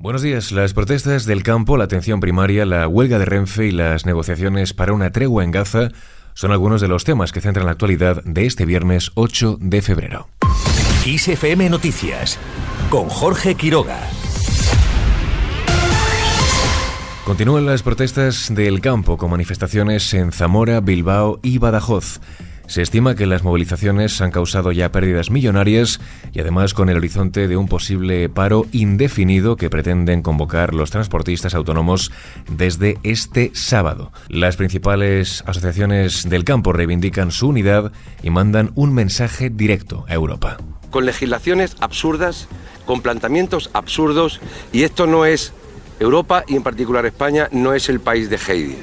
Buenos días. Las protestas del campo, la atención primaria, la huelga de Renfe y las negociaciones para una tregua en Gaza son algunos de los temas que centran la actualidad de este viernes 8 de febrero. ISFM Noticias con Jorge Quiroga. Continúan las protestas del campo con manifestaciones en Zamora, Bilbao y Badajoz. Se estima que las movilizaciones han causado ya pérdidas millonarias y además con el horizonte de un posible paro indefinido que pretenden convocar los transportistas autónomos desde este sábado. Las principales asociaciones del campo reivindican su unidad y mandan un mensaje directo a Europa. Con legislaciones absurdas, con planteamientos absurdos y esto no es Europa y en particular España no es el país de Heidi.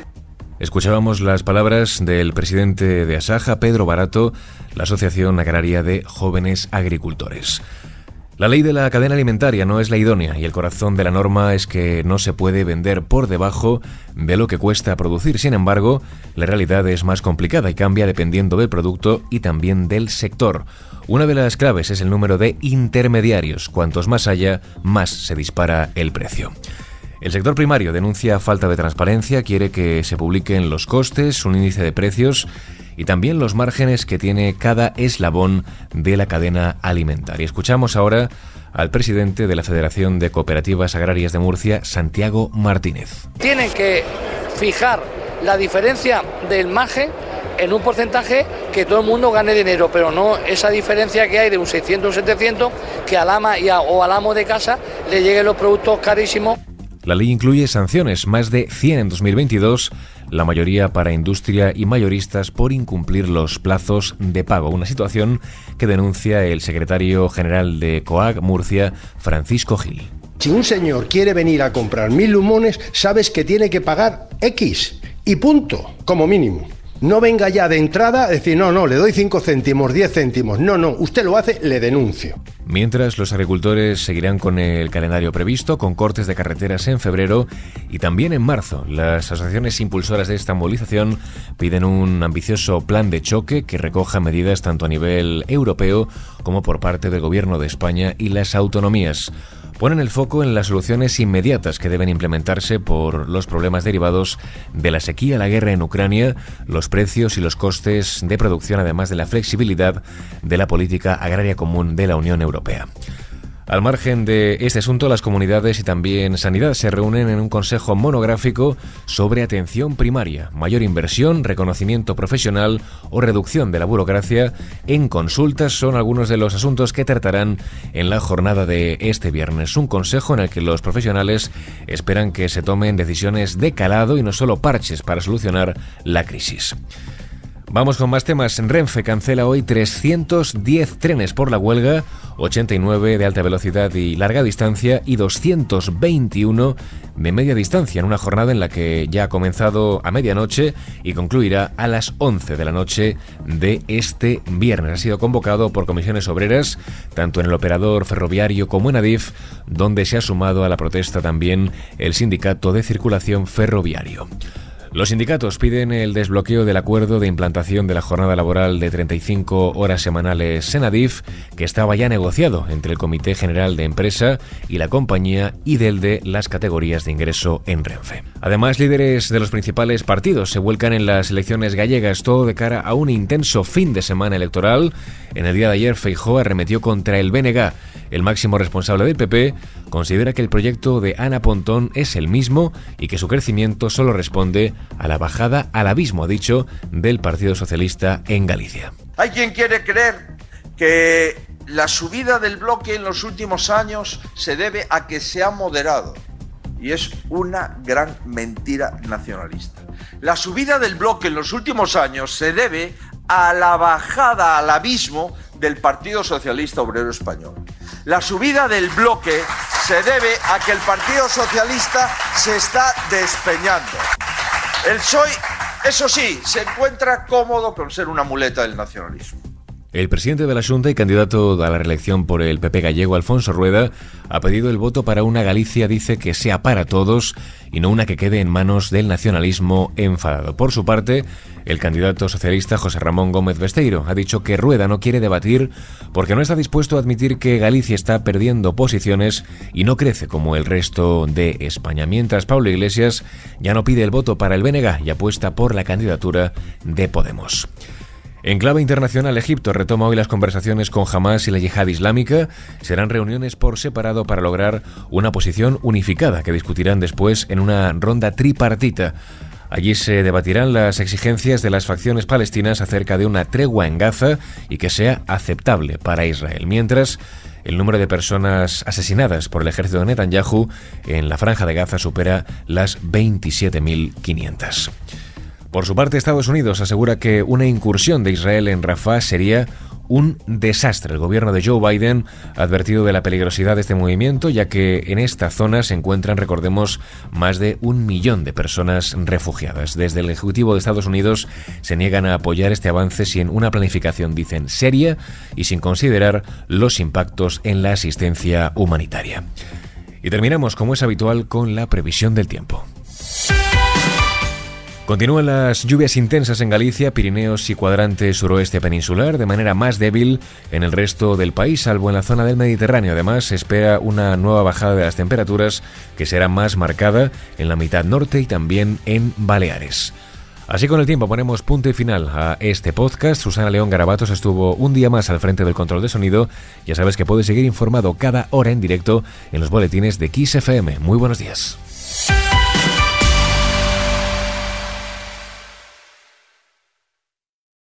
Escuchábamos las palabras del presidente de Asaja, Pedro Barato, la Asociación Agraria de Jóvenes Agricultores. La ley de la cadena alimentaria no es la idónea y el corazón de la norma es que no se puede vender por debajo de lo que cuesta producir. Sin embargo, la realidad es más complicada y cambia dependiendo del producto y también del sector. Una de las claves es el número de intermediarios. Cuantos más haya, más se dispara el precio. El sector primario denuncia falta de transparencia, quiere que se publiquen los costes, un índice de precios y también los márgenes que tiene cada eslabón de la cadena alimentaria. Escuchamos ahora al presidente de la Federación de Cooperativas Agrarias de Murcia, Santiago Martínez. Tienen que fijar la diferencia del margen en un porcentaje que todo el mundo gane dinero, pero no esa diferencia que hay de un 600 o 700 que al ama y o al amo de casa le lleguen los productos carísimos. La ley incluye sanciones, más de 100 en 2022, la mayoría para industria y mayoristas por incumplir los plazos de pago, una situación que denuncia el secretario general de COAG Murcia, Francisco Gil. Si un señor quiere venir a comprar mil lumones, sabes que tiene que pagar X y punto, como mínimo. No venga ya de entrada a decir, no, no, le doy 5 céntimos, 10 céntimos. No, no, usted lo hace, le denuncio. Mientras, los agricultores seguirán con el calendario previsto, con cortes de carreteras en febrero y también en marzo. Las asociaciones impulsoras de esta movilización piden un ambicioso plan de choque que recoja medidas tanto a nivel europeo como por parte del Gobierno de España y las autonomías ponen el foco en las soluciones inmediatas que deben implementarse por los problemas derivados de la sequía, la guerra en Ucrania, los precios y los costes de producción, además de la flexibilidad de la política agraria común de la Unión Europea. Al margen de este asunto, las comunidades y también Sanidad se reúnen en un consejo monográfico sobre atención primaria, mayor inversión, reconocimiento profesional o reducción de la burocracia en consultas son algunos de los asuntos que tratarán en la jornada de este viernes. Un consejo en el que los profesionales esperan que se tomen decisiones de calado y no solo parches para solucionar la crisis. Vamos con más temas. Renfe cancela hoy 310 trenes por la huelga, 89 de alta velocidad y larga distancia y 221 de media distancia en una jornada en la que ya ha comenzado a medianoche y concluirá a las 11 de la noche de este viernes. Ha sido convocado por comisiones obreras, tanto en el operador ferroviario como en Adif, donde se ha sumado a la protesta también el sindicato de circulación ferroviario. Los sindicatos piden el desbloqueo del acuerdo de implantación de la jornada laboral de 35 horas semanales Senadif, que estaba ya negociado entre el Comité General de Empresa y la compañía y del de las categorías de ingreso en Renfe. Además, líderes de los principales partidos se vuelcan en las elecciones gallegas, todo de cara a un intenso fin de semana electoral. En el día de ayer, Feijóo arremetió contra el BNG. El máximo responsable del PP considera que el proyecto de Ana Pontón es el mismo y que su crecimiento solo responde a la bajada al abismo, ha dicho, del Partido Socialista en Galicia. Hay quien quiere creer que la subida del bloque en los últimos años se debe a que se ha moderado. Y es una gran mentira nacionalista. La subida del bloque en los últimos años se debe a la bajada al abismo del Partido Socialista Obrero Español. La subida del bloque se debe a que el Partido Socialista se está despeñando. El PSOE, eso sí, se encuentra cómodo con ser una muleta del nacionalismo. El presidente de la Junta y candidato a la reelección por el PP gallego, Alfonso Rueda, ha pedido el voto para una Galicia, dice, que sea para todos y no una que quede en manos del nacionalismo enfadado. Por su parte, el candidato socialista José Ramón Gómez Besteiro ha dicho que Rueda no quiere debatir porque no está dispuesto a admitir que Galicia está perdiendo posiciones y no crece como el resto de España. Mientras Pablo Iglesias ya no pide el voto para el BNG y apuesta por la candidatura de Podemos. En clave internacional, Egipto retoma hoy las conversaciones con Hamas y la yihad islámica. Serán reuniones por separado para lograr una posición unificada que discutirán después en una ronda tripartita. Allí se debatirán las exigencias de las facciones palestinas acerca de una tregua en Gaza y que sea aceptable para Israel. Mientras, el número de personas asesinadas por el ejército de Netanyahu en la franja de Gaza supera las 27.500. Por su parte, Estados Unidos asegura que una incursión de Israel en Rafah sería un desastre. El gobierno de Joe Biden ha advertido de la peligrosidad de este movimiento, ya que en esta zona se encuentran, recordemos, más de un millón de personas refugiadas. Desde el Ejecutivo de Estados Unidos se niegan a apoyar este avance sin una planificación, dicen, seria y sin considerar los impactos en la asistencia humanitaria. Y terminamos, como es habitual, con la previsión del tiempo. Continúan las lluvias intensas en Galicia, Pirineos y cuadrante suroeste peninsular, de manera más débil en el resto del país, salvo en la zona del Mediterráneo. Además, se espera una nueva bajada de las temperaturas que será más marcada en la mitad norte y también en Baleares. Así con el tiempo ponemos punto y final a este podcast. Susana León Garabatos estuvo un día más al frente del control de sonido. Ya sabes que puedes seguir informado cada hora en directo en los boletines de Kiss FM. Muy buenos días.